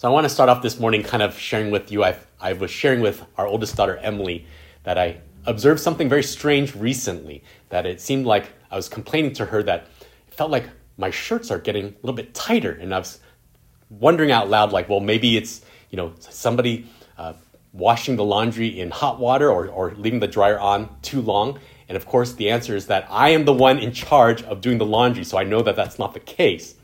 So I want to start off this morning kind of sharing with you. I, I was sharing with our oldest daughter, Emily, that I observed something very strange recently. That it seemed like I was complaining to her that it felt like my shirts are getting a little bit tighter. And I was wondering out loud, like, well, maybe it's, you know, somebody uh, washing the laundry in hot water or, or leaving the dryer on too long. And of course, the answer is that I am the one in charge of doing the laundry, so I know that that's not the case.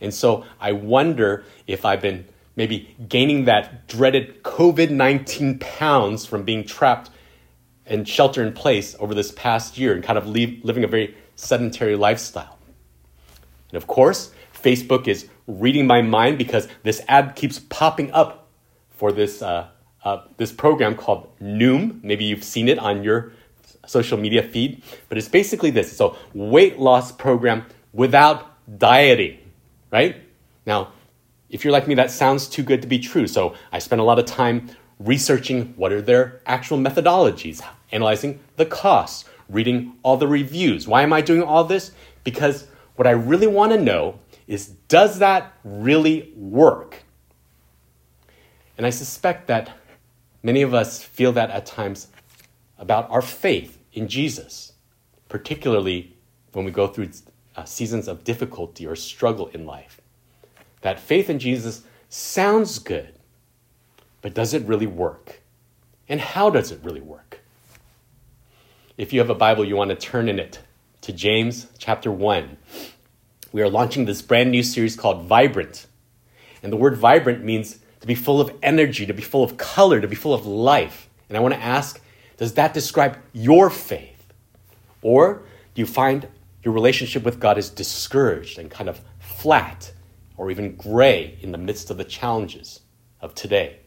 And so I wonder if I've been maybe gaining that dreaded COVID 19 pounds from being trapped and shelter in place over this past year and kind of leave, living a very sedentary lifestyle. And of course, Facebook is reading my mind because this ad keeps popping up for this, uh, uh, this program called Noom. Maybe you've seen it on your social media feed, but it's basically this. So, weight loss program without dieting right? Now, if you're like me, that sounds too good to be true. So I spent a lot of time researching what are their actual methodologies, analyzing the costs, reading all the reviews. Why am I doing all this? Because what I really want to know is does that really work? And I suspect that many of us feel that at times about our faith in Jesus, particularly when we go through uh, seasons of difficulty or struggle in life. That faith in Jesus sounds good, but does it really work? And how does it really work? If you have a Bible, you want to turn in it to James chapter 1. We are launching this brand new series called Vibrant. And the word vibrant means to be full of energy, to be full of color, to be full of life. And I want to ask does that describe your faith? Or do you find your relationship with God is discouraged and kind of flat or even gray in the midst of the challenges of today.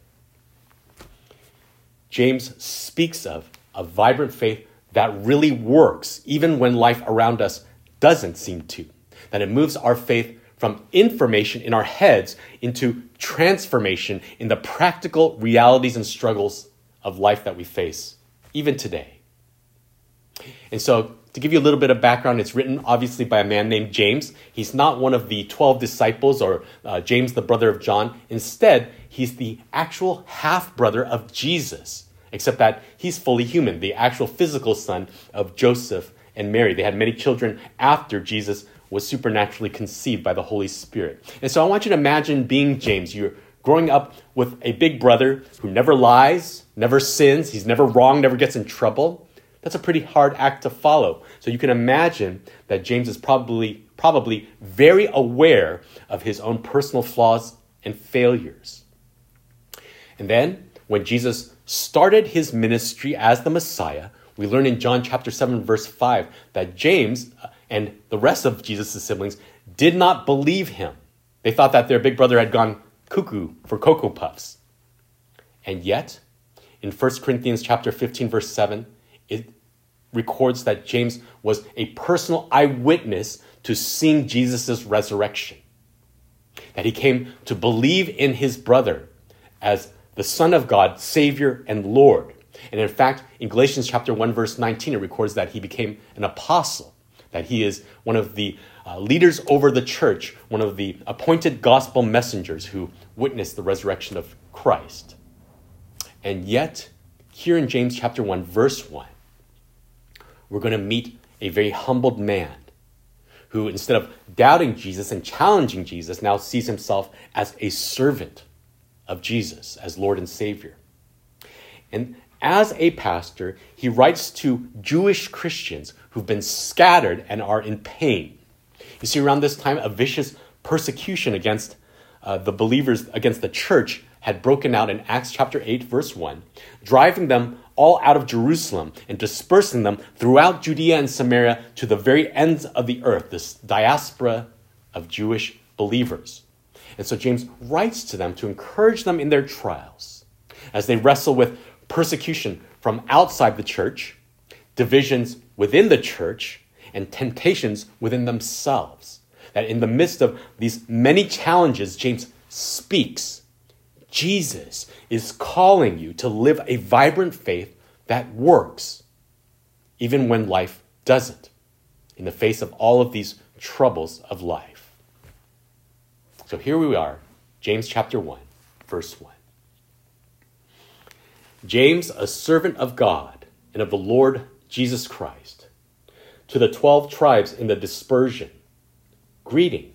James speaks of a vibrant faith that really works, even when life around us doesn't seem to. That it moves our faith from information in our heads into transformation in the practical realities and struggles of life that we face, even today. And so to give you a little bit of background, it's written obviously by a man named James. He's not one of the 12 disciples or uh, James, the brother of John. Instead, he's the actual half brother of Jesus, except that he's fully human, the actual physical son of Joseph and Mary. They had many children after Jesus was supernaturally conceived by the Holy Spirit. And so I want you to imagine being James. You're growing up with a big brother who never lies, never sins, he's never wrong, never gets in trouble. That's a pretty hard act to follow. So you can imagine that James is probably probably very aware of his own personal flaws and failures. And then when Jesus started his ministry as the Messiah, we learn in John chapter 7 verse 5 that James uh, and the rest of Jesus' siblings did not believe him. They thought that their big brother had gone cuckoo for Cocoa Puffs. And yet, in 1 Corinthians chapter 15 verse 7, it records that James was a personal eyewitness to seeing Jesus' resurrection. That he came to believe in his brother as the Son of God, Savior, and Lord. And in fact, in Galatians chapter 1, verse 19, it records that he became an apostle, that he is one of the uh, leaders over the church, one of the appointed gospel messengers who witnessed the resurrection of Christ. And yet, here in James chapter 1, verse 1, we're going to meet a very humbled man who, instead of doubting Jesus and challenging Jesus, now sees himself as a servant of Jesus, as Lord and Savior. And as a pastor, he writes to Jewish Christians who've been scattered and are in pain. You see, around this time, a vicious persecution against uh, the believers, against the church, had broken out in Acts chapter 8, verse 1, driving them all out of Jerusalem and dispersing them throughout Judea and Samaria to the very ends of the earth, this diaspora of Jewish believers. And so James writes to them to encourage them in their trials as they wrestle with persecution from outside the church, divisions within the church, and temptations within themselves. That in the midst of these many challenges, James speaks Jesus is calling you to live a vibrant faith that works, even when life doesn't, in the face of all of these troubles of life. So here we are, James chapter 1. verse 1. James, a servant of God and of the Lord Jesus Christ, to the twelve tribes in the dispersion, greetings.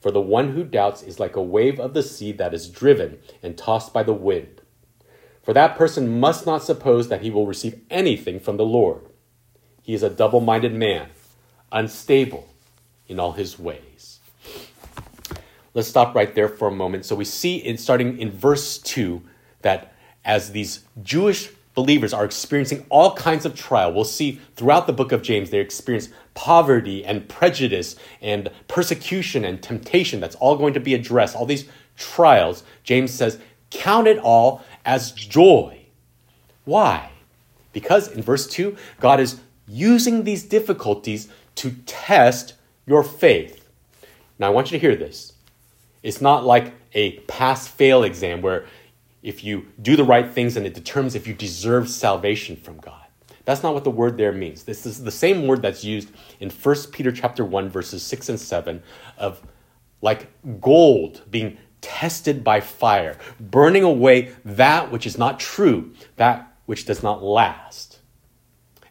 For the one who doubts is like a wave of the sea that is driven and tossed by the wind. For that person must not suppose that he will receive anything from the Lord. He is a double minded man, unstable in all his ways. Let's stop right there for a moment. So we see in starting in verse 2 that as these Jewish believers are experiencing all kinds of trial. We'll see throughout the book of James, they experience poverty and prejudice and persecution and temptation. That's all going to be addressed. All these trials, James says, count it all as joy. Why? Because in verse 2, God is using these difficulties to test your faith. Now, I want you to hear this. It's not like a pass fail exam where if you do the right things and it determines if you deserve salvation from God. That's not what the word there means. This is the same word that's used in 1 Peter chapter 1 verses 6 and 7 of like gold being tested by fire, burning away that which is not true, that which does not last.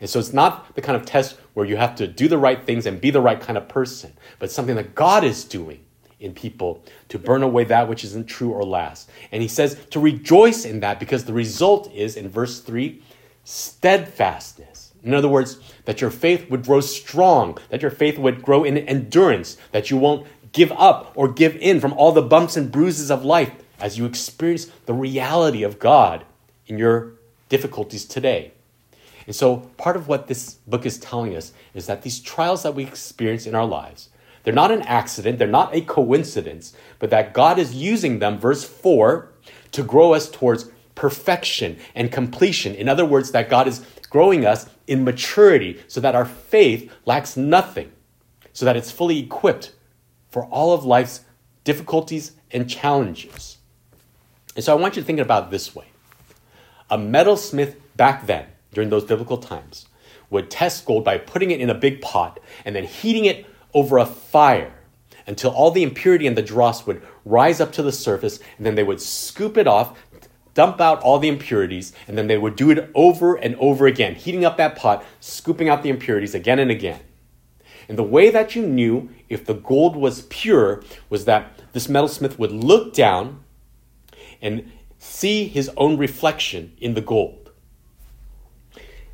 And so it's not the kind of test where you have to do the right things and be the right kind of person, but something that God is doing in people to burn away that which isn't true or last. And he says to rejoice in that because the result is, in verse 3, steadfastness. In other words, that your faith would grow strong, that your faith would grow in endurance, that you won't give up or give in from all the bumps and bruises of life as you experience the reality of God in your difficulties today. And so, part of what this book is telling us is that these trials that we experience in our lives, they're not an accident, they're not a coincidence, but that God is using them, verse 4, to grow us towards perfection and completion. In other words, that God is growing us in maturity so that our faith lacks nothing, so that it's fully equipped for all of life's difficulties and challenges. And so I want you to think about it this way a metalsmith back then, during those biblical times, would test gold by putting it in a big pot and then heating it over a fire until all the impurity and the dross would rise up to the surface, and then they would scoop it off, dump out all the impurities, and then they would do it over and over again, heating up that pot, scooping out the impurities again and again. And the way that you knew if the gold was pure was that this metalsmith would look down and see his own reflection in the gold.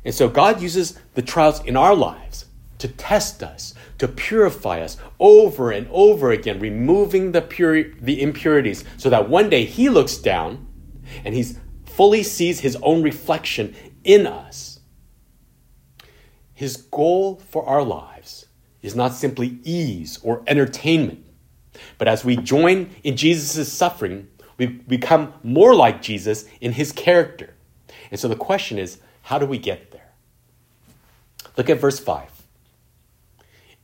And so God uses the trials in our lives to test us, to purify us over and over again, removing the, pure, the impurities so that one day He looks down and He fully sees His own reflection in us. His goal for our lives is not simply ease or entertainment, but as we join in Jesus' suffering, we become more like Jesus in His character. And so the question is, how do we get there? Look at verse 5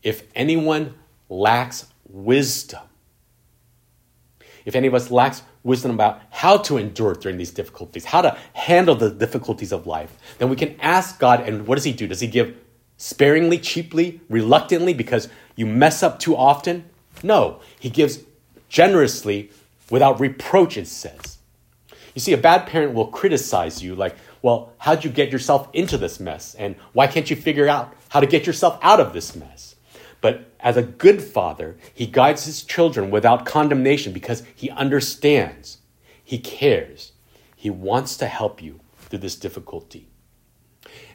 if anyone lacks wisdom, if any of us lacks wisdom about how to endure during these difficulties, how to handle the difficulties of life, then we can ask God, and what does He do? Does He give sparingly, cheaply, reluctantly because you mess up too often? No, He gives generously without reproach, it says. You see, a bad parent will criticize you, like, well, how'd you get yourself into this mess? And why can't you figure out how to get yourself out of this mess? But as a good father, he guides his children without condemnation because he understands, he cares, he wants to help you through this difficulty.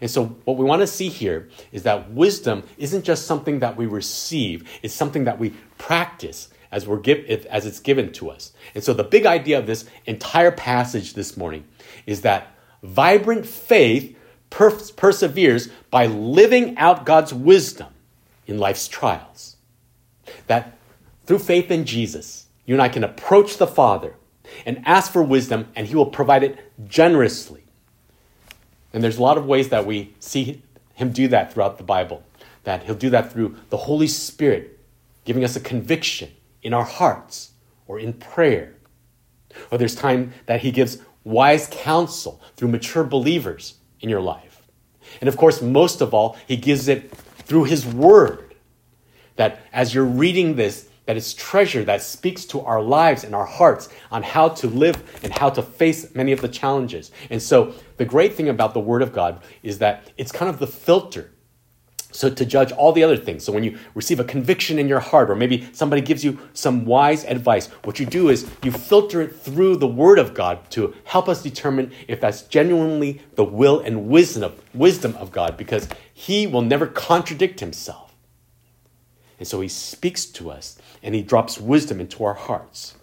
And so, what we want to see here is that wisdom isn't just something that we receive, it's something that we practice as, we're give, as it's given to us. And so, the big idea of this entire passage this morning is that vibrant faith per- perseveres by living out God's wisdom in life's trials. That through faith in Jesus, you and I can approach the Father and ask for wisdom, and he will provide it generously. And there's a lot of ways that we see him do that throughout the Bible. That he'll do that through the Holy Spirit giving us a conviction in our hearts or in prayer. Or there's time that he gives wise counsel through mature believers in your life. And of course, most of all, he gives it through his word. That as you're reading this, that is treasure that speaks to our lives and our hearts on how to live and how to face many of the challenges. And so, the great thing about the Word of God is that it's kind of the filter. So, to judge all the other things. So, when you receive a conviction in your heart, or maybe somebody gives you some wise advice, what you do is you filter it through the Word of God to help us determine if that's genuinely the will and wisdom of, wisdom of God, because He will never contradict Himself. And so he speaks to us and he drops wisdom into our hearts.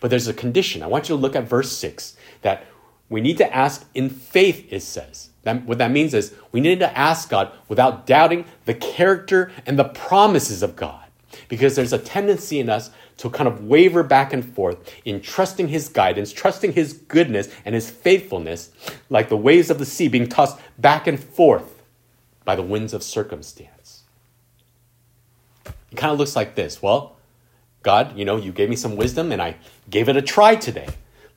But there's a condition. I want you to look at verse 6 that we need to ask in faith, it says. That, what that means is we need to ask God without doubting the character and the promises of God. Because there's a tendency in us to kind of waver back and forth in trusting His guidance, trusting His goodness and His faithfulness, like the waves of the sea being tossed back and forth by the winds of circumstance. It kind of looks like this. Well, God, you know, you gave me some wisdom and I gave it a try today.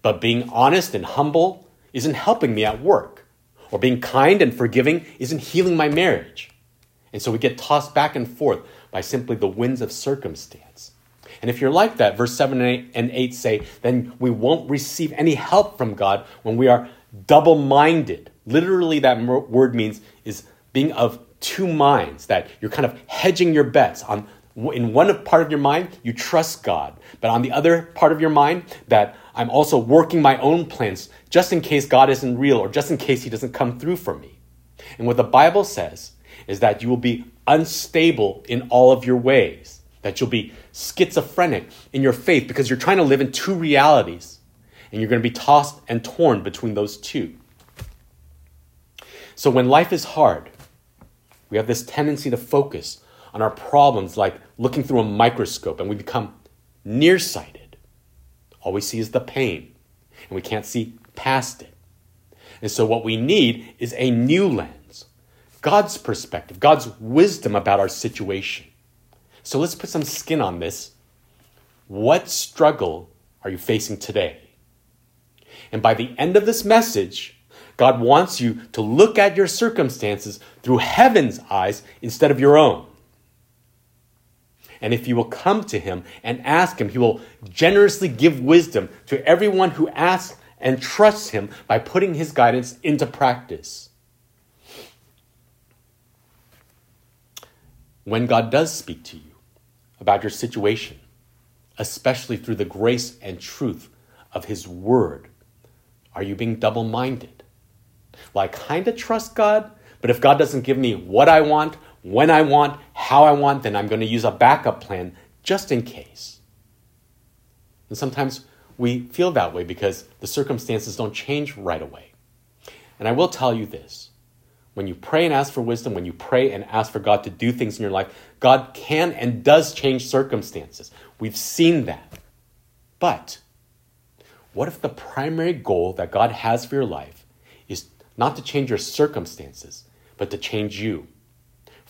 But being honest and humble isn't helping me at work. Or being kind and forgiving isn't healing my marriage. And so we get tossed back and forth by simply the winds of circumstance. And if you're like that, verse 7 and 8, and 8 say, then we won't receive any help from God when we are double minded. Literally, that word means is being of two minds, that you're kind of hedging your bets on in one part of your mind, you trust God. But on the other part of your mind, that I'm also working my own plans just in case God isn't real or just in case He doesn't come through for me. And what the Bible says is that you will be unstable in all of your ways, that you'll be schizophrenic in your faith because you're trying to live in two realities and you're going to be tossed and torn between those two. So when life is hard, we have this tendency to focus on our problems like looking through a microscope and we become nearsighted. All we see is the pain and we can't see past it. And so, what we need is a new lens God's perspective, God's wisdom about our situation. So, let's put some skin on this. What struggle are you facing today? And by the end of this message, God wants you to look at your circumstances through heaven's eyes instead of your own. And if you will come to him and ask him, he will generously give wisdom to everyone who asks and trusts him by putting his guidance into practice. When God does speak to you about your situation, especially through the grace and truth of his word, are you being double minded? Well, I kind of trust God, but if God doesn't give me what I want when I want, how I want, then I'm going to use a backup plan just in case. And sometimes we feel that way because the circumstances don't change right away. And I will tell you this when you pray and ask for wisdom, when you pray and ask for God to do things in your life, God can and does change circumstances. We've seen that. But what if the primary goal that God has for your life is not to change your circumstances, but to change you?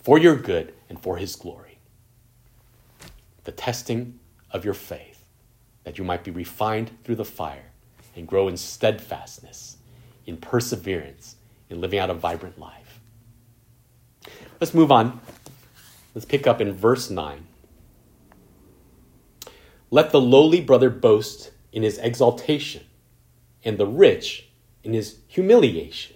For your good and for his glory. The testing of your faith, that you might be refined through the fire and grow in steadfastness, in perseverance, in living out a vibrant life. Let's move on. Let's pick up in verse 9. Let the lowly brother boast in his exaltation, and the rich in his humiliation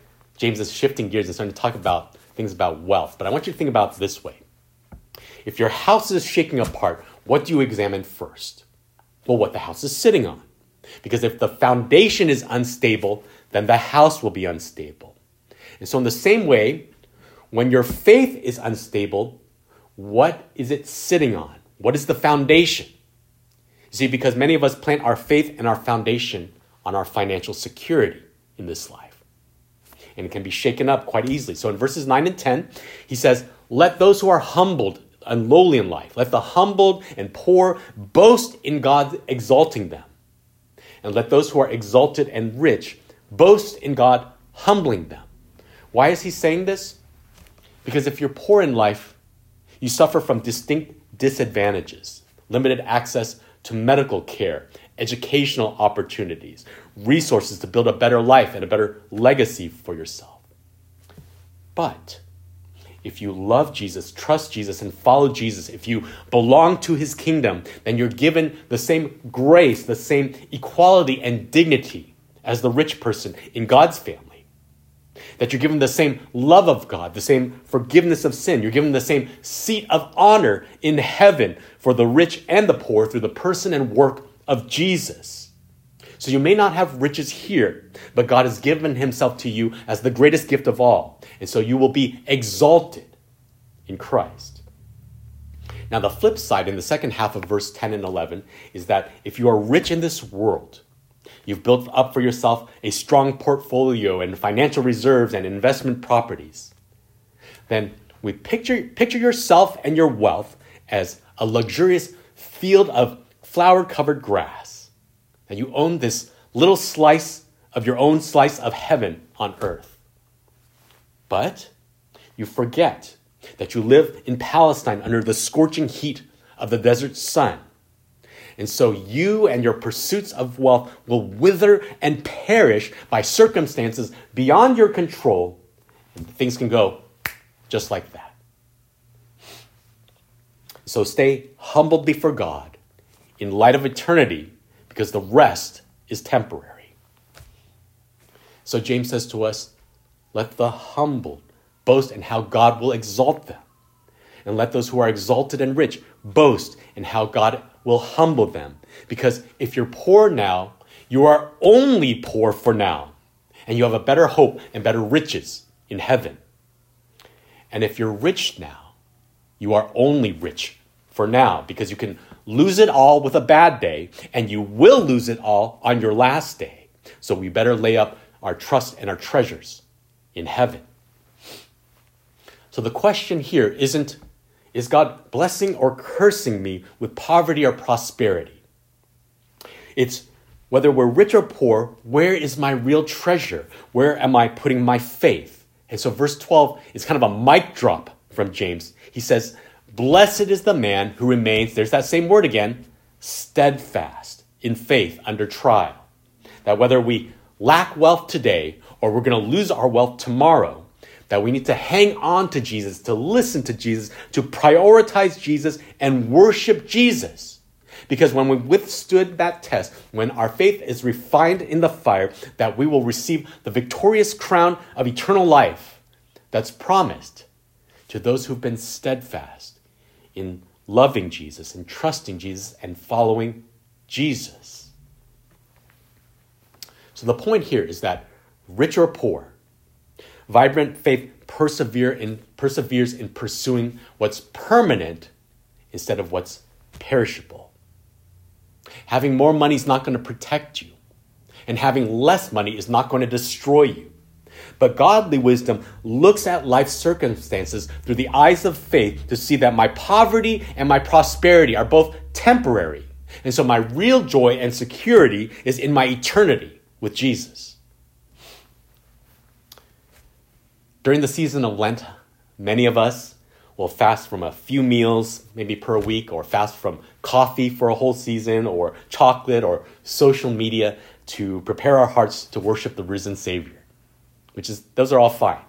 James is shifting gears and starting to talk about things about wealth. But I want you to think about this way. If your house is shaking apart, what do you examine first? Well, what the house is sitting on. Because if the foundation is unstable, then the house will be unstable. And so, in the same way, when your faith is unstable, what is it sitting on? What is the foundation? You see, because many of us plant our faith and our foundation on our financial security in this life. And it can be shaken up quite easily. So in verses 9 and 10, he says, Let those who are humbled and lowly in life, let the humbled and poor boast in God exalting them. And let those who are exalted and rich boast in God humbling them. Why is he saying this? Because if you're poor in life, you suffer from distinct disadvantages limited access to medical care, educational opportunities, resources to build a better life and a better legacy for yourself. But if you love Jesus, trust Jesus, and follow Jesus, if you belong to his kingdom, then you're given the same grace, the same equality and dignity as the rich person in God's family that you're given the same love of God, the same forgiveness of sin. You're given the same seat of honor in heaven for the rich and the poor through the person and work of Jesus. So you may not have riches here, but God has given himself to you as the greatest gift of all. And so you will be exalted in Christ. Now, the flip side in the second half of verse 10 and 11 is that if you are rich in this world, You've built up for yourself a strong portfolio and financial reserves and investment properties. Then we picture, picture yourself and your wealth as a luxurious field of flower covered grass. And you own this little slice of your own slice of heaven on earth. But you forget that you live in Palestine under the scorching heat of the desert sun and so you and your pursuits of wealth will wither and perish by circumstances beyond your control, and things can go just like that. So stay humbled before God in light of eternity, because the rest is temporary. So James says to us, let the humble boast in how God will exalt them. And let those who are exalted and rich boast in how God will humble them. Because if you're poor now, you are only poor for now, and you have a better hope and better riches in heaven. And if you're rich now, you are only rich for now, because you can lose it all with a bad day, and you will lose it all on your last day. So we better lay up our trust and our treasures in heaven. So the question here isn't is God blessing or cursing me with poverty or prosperity? It's whether we're rich or poor, where is my real treasure? Where am I putting my faith? And so, verse 12 is kind of a mic drop from James. He says, Blessed is the man who remains, there's that same word again, steadfast in faith under trial. That whether we lack wealth today or we're going to lose our wealth tomorrow, that we need to hang on to Jesus, to listen to Jesus, to prioritize Jesus and worship Jesus. Because when we withstood that test, when our faith is refined in the fire, that we will receive the victorious crown of eternal life that's promised to those who've been steadfast in loving Jesus and trusting Jesus and following Jesus. So the point here is that rich or poor, Vibrant faith persevere in, perseveres in pursuing what's permanent instead of what's perishable. Having more money is not going to protect you, and having less money is not going to destroy you. But godly wisdom looks at life's circumstances through the eyes of faith to see that my poverty and my prosperity are both temporary. And so my real joy and security is in my eternity with Jesus. During the season of Lent, many of us will fast from a few meals, maybe per week, or fast from coffee for a whole season, or chocolate, or social media to prepare our hearts to worship the risen Savior, which is, those are all fine.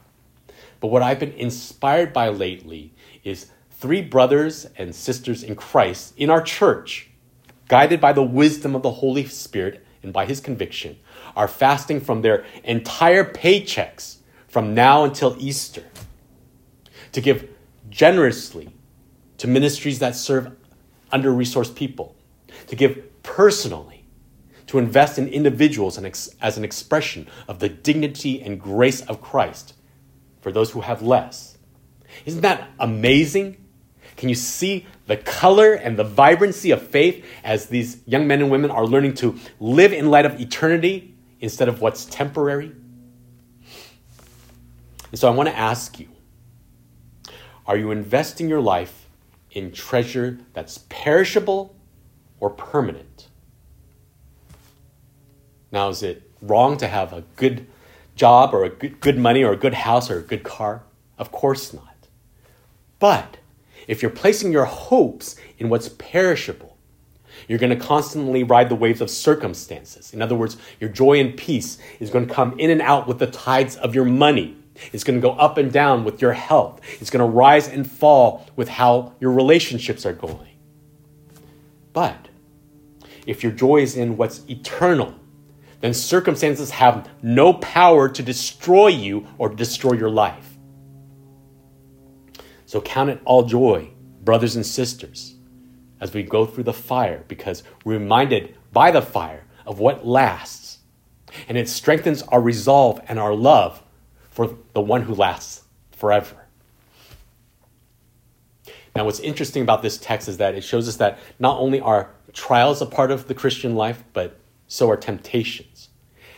But what I've been inspired by lately is three brothers and sisters in Christ in our church, guided by the wisdom of the Holy Spirit and by his conviction, are fasting from their entire paychecks from now until Easter, to give generously to ministries that serve under resourced people, to give personally to invest in individuals as an expression of the dignity and grace of Christ for those who have less. Isn't that amazing? Can you see the color and the vibrancy of faith as these young men and women are learning to live in light of eternity instead of what's temporary? And so I want to ask you are you investing your life in treasure that's perishable or permanent? Now, is it wrong to have a good job or a good, good money or a good house or a good car? Of course not. But if you're placing your hopes in what's perishable, you're going to constantly ride the waves of circumstances. In other words, your joy and peace is going to come in and out with the tides of your money. It's going to go up and down with your health. It's going to rise and fall with how your relationships are going. But if your joy is in what's eternal, then circumstances have no power to destroy you or destroy your life. So count it all joy, brothers and sisters, as we go through the fire, because we're reminded by the fire of what lasts. And it strengthens our resolve and our love for the one who lasts forever. Now, what's interesting about this text is that it shows us that not only are trials a part of the Christian life, but so are temptations.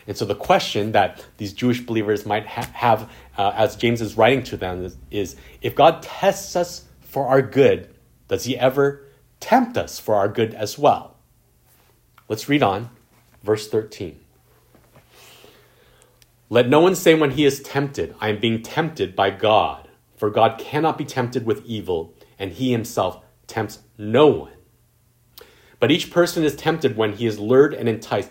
And so the question that these Jewish believers might ha- have uh, as James is writing to them is, is if God tests us for our good, does he ever tempt us for our good as well? Let's read on, verse 13. Let no one say when he is tempted, I am being tempted by God. For God cannot be tempted with evil, and he himself tempts no one. But each person is tempted when he is lured and enticed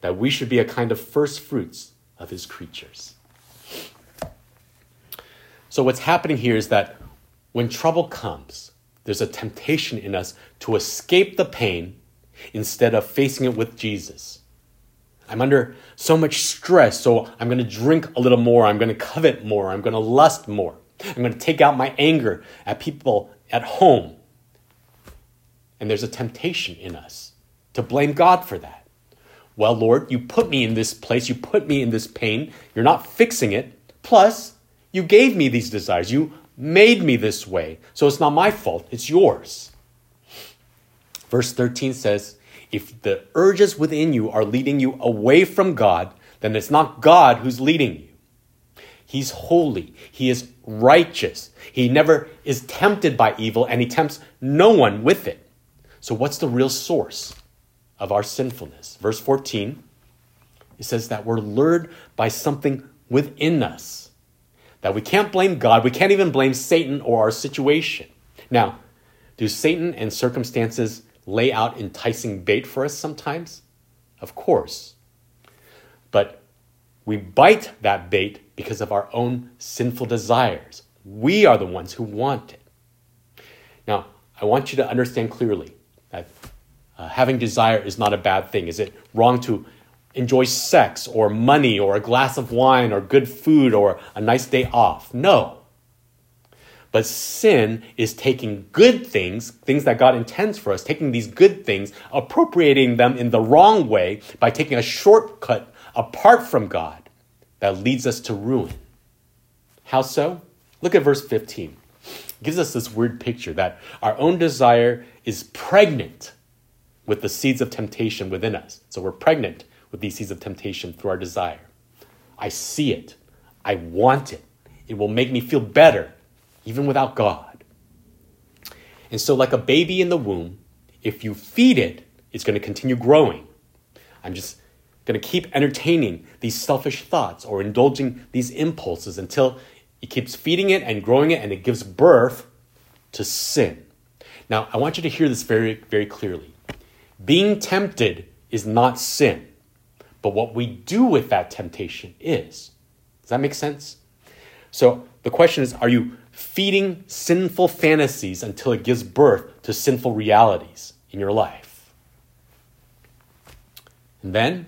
that we should be a kind of first fruits of his creatures. So, what's happening here is that when trouble comes, there's a temptation in us to escape the pain instead of facing it with Jesus. I'm under so much stress, so I'm going to drink a little more, I'm going to covet more, I'm going to lust more, I'm going to take out my anger at people at home. And there's a temptation in us to blame God for that. Well, Lord, you put me in this place, you put me in this pain, you're not fixing it. Plus, you gave me these desires, you made me this way, so it's not my fault, it's yours. Verse 13 says, If the urges within you are leading you away from God, then it's not God who's leading you. He's holy. He is righteous. He never is tempted by evil, and he tempts no one with it. So, what's the real source? Of our sinfulness. Verse 14, it says that we're lured by something within us. That we can't blame God, we can't even blame Satan or our situation. Now, do Satan and circumstances lay out enticing bait for us sometimes? Of course. But we bite that bait because of our own sinful desires. We are the ones who want it. Now, I want you to understand clearly uh, having desire is not a bad thing. Is it wrong to enjoy sex or money or a glass of wine or good food or a nice day off? No. But sin is taking good things, things that God intends for us, taking these good things, appropriating them in the wrong way by taking a shortcut apart from God that leads us to ruin. How so? Look at verse 15. It gives us this weird picture that our own desire is pregnant with the seeds of temptation within us. So we're pregnant with these seeds of temptation through our desire. I see it. I want it. It will make me feel better, even without God. And so, like a baby in the womb, if you feed it, it's going to continue growing. I'm just going to keep entertaining these selfish thoughts or indulging these impulses until it keeps feeding it and growing it and it gives birth to sin. Now, I want you to hear this very, very clearly. Being tempted is not sin, but what we do with that temptation is. Does that make sense? So the question is are you feeding sinful fantasies until it gives birth to sinful realities in your life? And then,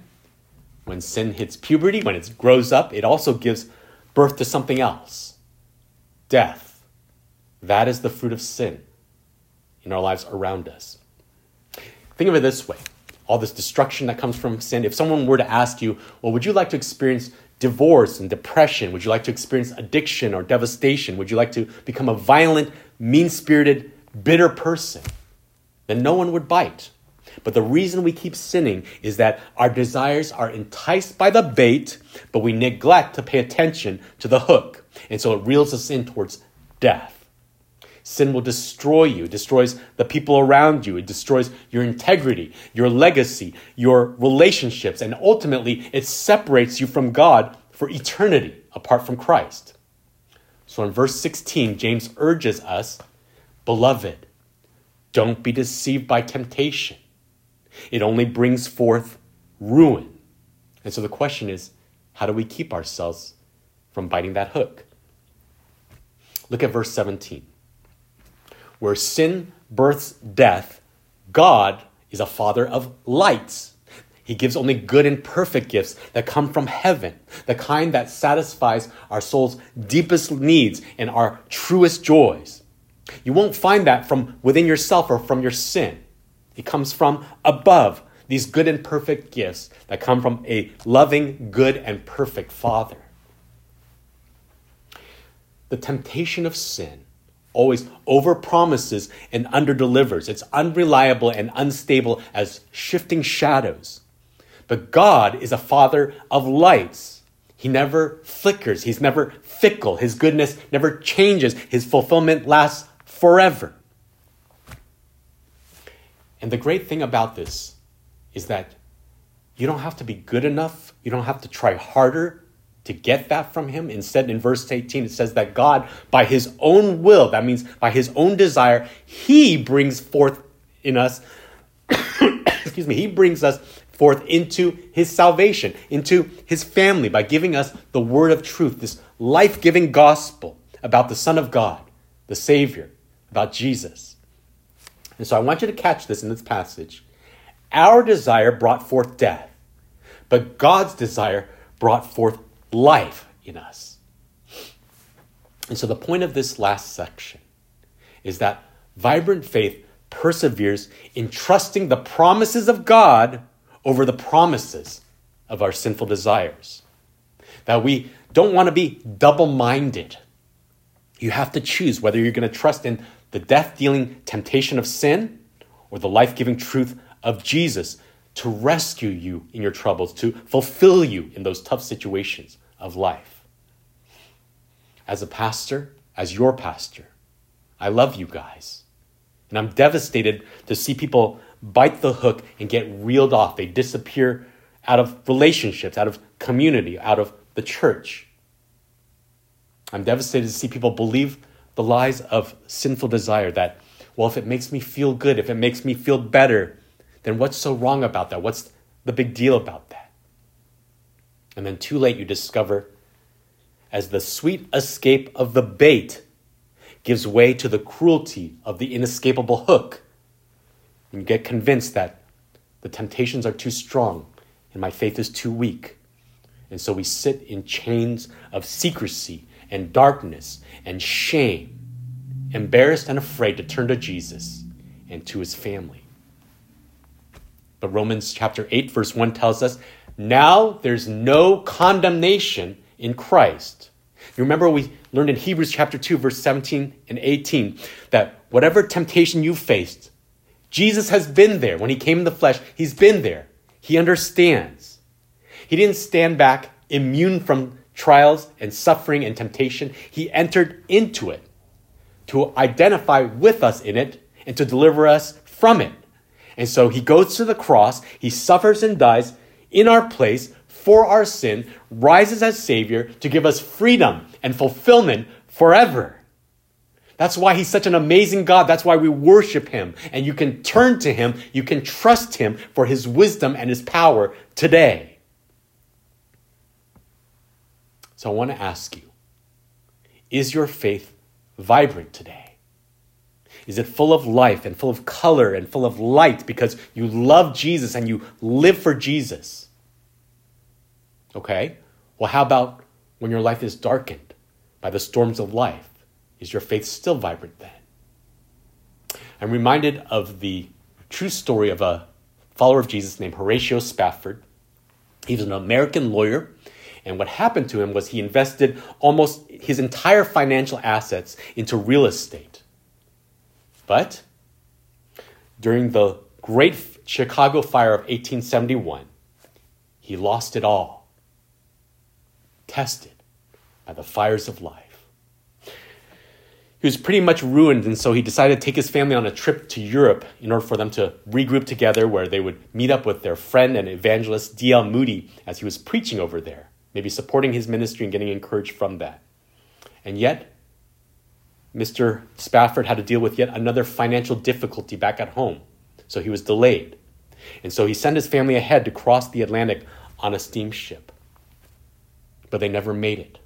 when sin hits puberty, when it grows up, it also gives birth to something else death. That is the fruit of sin in our lives around us. Think of it this way all this destruction that comes from sin. If someone were to ask you, well, would you like to experience divorce and depression? Would you like to experience addiction or devastation? Would you like to become a violent, mean spirited, bitter person? Then no one would bite. But the reason we keep sinning is that our desires are enticed by the bait, but we neglect to pay attention to the hook. And so it reels us in towards death. Sin will destroy you, it destroys the people around you, it destroys your integrity, your legacy, your relationships, and ultimately it separates you from God for eternity apart from Christ. So in verse 16, James urges us, Beloved, don't be deceived by temptation. It only brings forth ruin. And so the question is, how do we keep ourselves from biting that hook? Look at verse 17 where sin births death, God is a father of lights. He gives only good and perfect gifts that come from heaven, the kind that satisfies our soul's deepest needs and our truest joys. You won't find that from within yourself or from your sin. It comes from above, these good and perfect gifts that come from a loving, good, and perfect Father. The temptation of sin always overpromises and underdelivers. It's unreliable and unstable as shifting shadows. But God is a father of lights. He never flickers. He's never fickle. His goodness never changes. His fulfillment lasts forever. And the great thing about this is that you don't have to be good enough. You don't have to try harder to get that from him. Instead, in verse 18, it says that God, by his own will, that means by his own desire, he brings forth in us, excuse me, he brings us forth into his salvation, into his family by giving us the word of truth, this life giving gospel about the Son of God, the Savior, about Jesus. And so I want you to catch this in this passage. Our desire brought forth death, but God's desire brought forth life in us. And so the point of this last section is that vibrant faith perseveres in trusting the promises of God over the promises of our sinful desires. That we don't want to be double minded. You have to choose whether you're going to trust in the death dealing temptation of sin or the life giving truth of Jesus to rescue you in your troubles, to fulfill you in those tough situations of life. As a pastor, as your pastor, I love you guys. And I'm devastated to see people bite the hook and get reeled off. They disappear out of relationships, out of community, out of the church. I'm devastated to see people believe the lies of sinful desire that, well, if it makes me feel good, if it makes me feel better, then what's so wrong about that? What's the big deal about that? And then too late, you discover as the sweet escape of the bait gives way to the cruelty of the inescapable hook. And you get convinced that the temptations are too strong and my faith is too weak. And so we sit in chains of secrecy and darkness and shame, embarrassed and afraid to turn to Jesus and to his family. But Romans chapter 8, verse 1 tells us now there's no condemnation in Christ. You remember we learned in Hebrews chapter 2, verse 17 and 18 that whatever temptation you faced, Jesus has been there. When he came in the flesh, he's been there. He understands. He didn't stand back immune from trials and suffering and temptation. He entered into it to identify with us in it and to deliver us from it. And so he goes to the cross, he suffers and dies in our place for our sin, rises as Savior to give us freedom and fulfillment forever. That's why He's such an amazing God. That's why we worship Him. And you can turn to Him, you can trust Him for His wisdom and His power today. So I want to ask you is your faith vibrant today? Is it full of life and full of color and full of light because you love Jesus and you live for Jesus? Okay? Well, how about when your life is darkened by the storms of life? Is your faith still vibrant then? I'm reminded of the true story of a follower of Jesus named Horatio Spafford. He was an American lawyer, and what happened to him was he invested almost his entire financial assets into real estate. But during the Great Chicago Fire of 1871, he lost it all, tested by the fires of life he was pretty much ruined, and so he decided to take his family on a trip to Europe in order for them to regroup together, where they would meet up with their friend and evangelist D.L. Moody as he was preaching over there, maybe supporting his ministry and getting encouraged from that. And yet, Mr. Spafford had to deal with yet another financial difficulty back at home, so he was delayed. And so he sent his family ahead to cross the Atlantic on a steamship. But they never made it.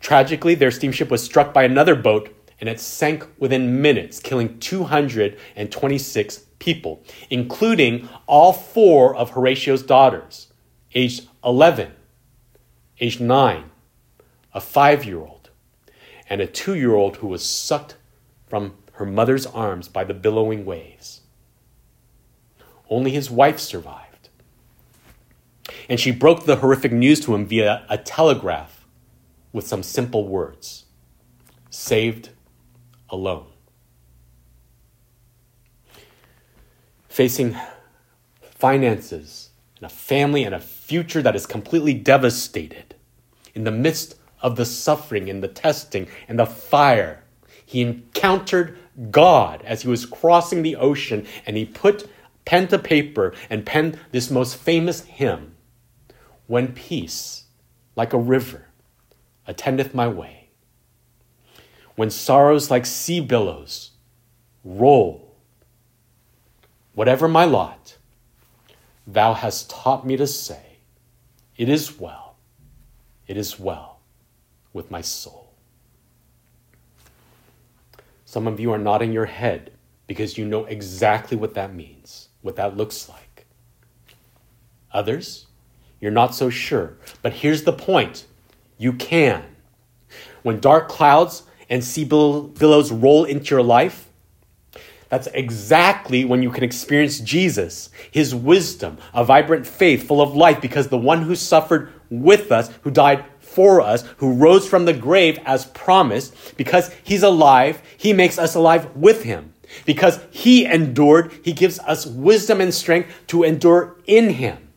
Tragically, their steamship was struck by another boat and it sank within minutes, killing 226 people, including all four of Horatio's daughters, aged 11, aged 9, a five year old, and a two year old who was sucked from her mother's arms by the billowing waves. Only his wife survived. And she broke the horrific news to him via a telegraph with some simple words saved alone. Facing finances and a family and a future that is completely devastated, in the midst of the suffering and the testing and the fire, he encountered God as he was crossing the ocean and he put pen to paper and penned this most famous hymn When peace, like a river, attendeth my way. When sorrows like sea billows roll, whatever my lot, thou hast taught me to say, It is well, it is well with my soul. Some of you are nodding your head because you know exactly what that means, what that looks like. Others, you're not so sure. But here's the point you can. When dark clouds and sea billows roll into your life, that's exactly when you can experience Jesus, his wisdom, a vibrant faith full of life, because the one who suffered with us, who died for us, who rose from the grave as promised, because he's alive, he makes us alive with him. Because he endured, he gives us wisdom and strength to endure in him.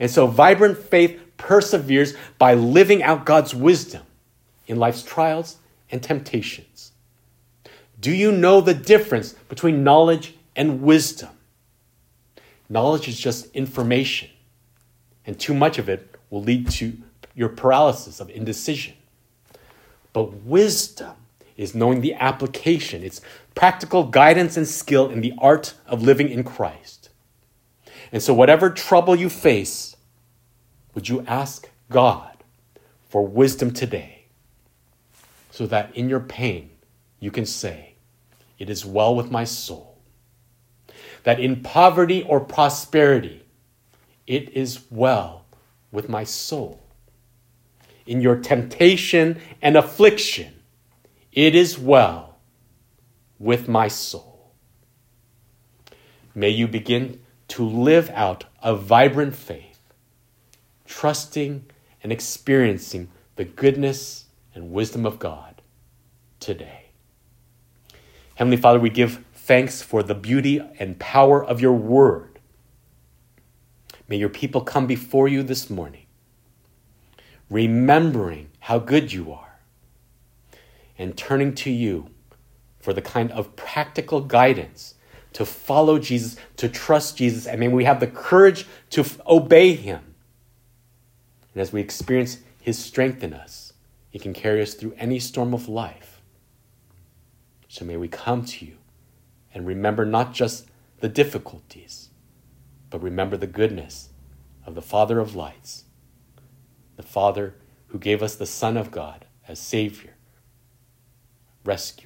And so, vibrant faith perseveres by living out God's wisdom in life's trials and temptations. Do you know the difference between knowledge and wisdom? Knowledge is just information, and too much of it will lead to your paralysis of indecision. But wisdom is knowing the application, it's practical guidance and skill in the art of living in Christ. And so, whatever trouble you face, would you ask God for wisdom today so that in your pain you can say, It is well with my soul? That in poverty or prosperity, it is well with my soul. In your temptation and affliction, it is well with my soul. May you begin to live out a vibrant faith trusting and experiencing the goodness and wisdom of God today. Heavenly Father, we give thanks for the beauty and power of your word. May your people come before you this morning, remembering how good you are, and turning to you for the kind of practical guidance to follow Jesus, to trust Jesus, and may we have the courage to f- obey him. And as we experience His strength in us, He can carry us through any storm of life. So may we come to you and remember not just the difficulties, but remember the goodness of the Father of lights, the Father who gave us the Son of God as Savior, rescuer. Amen.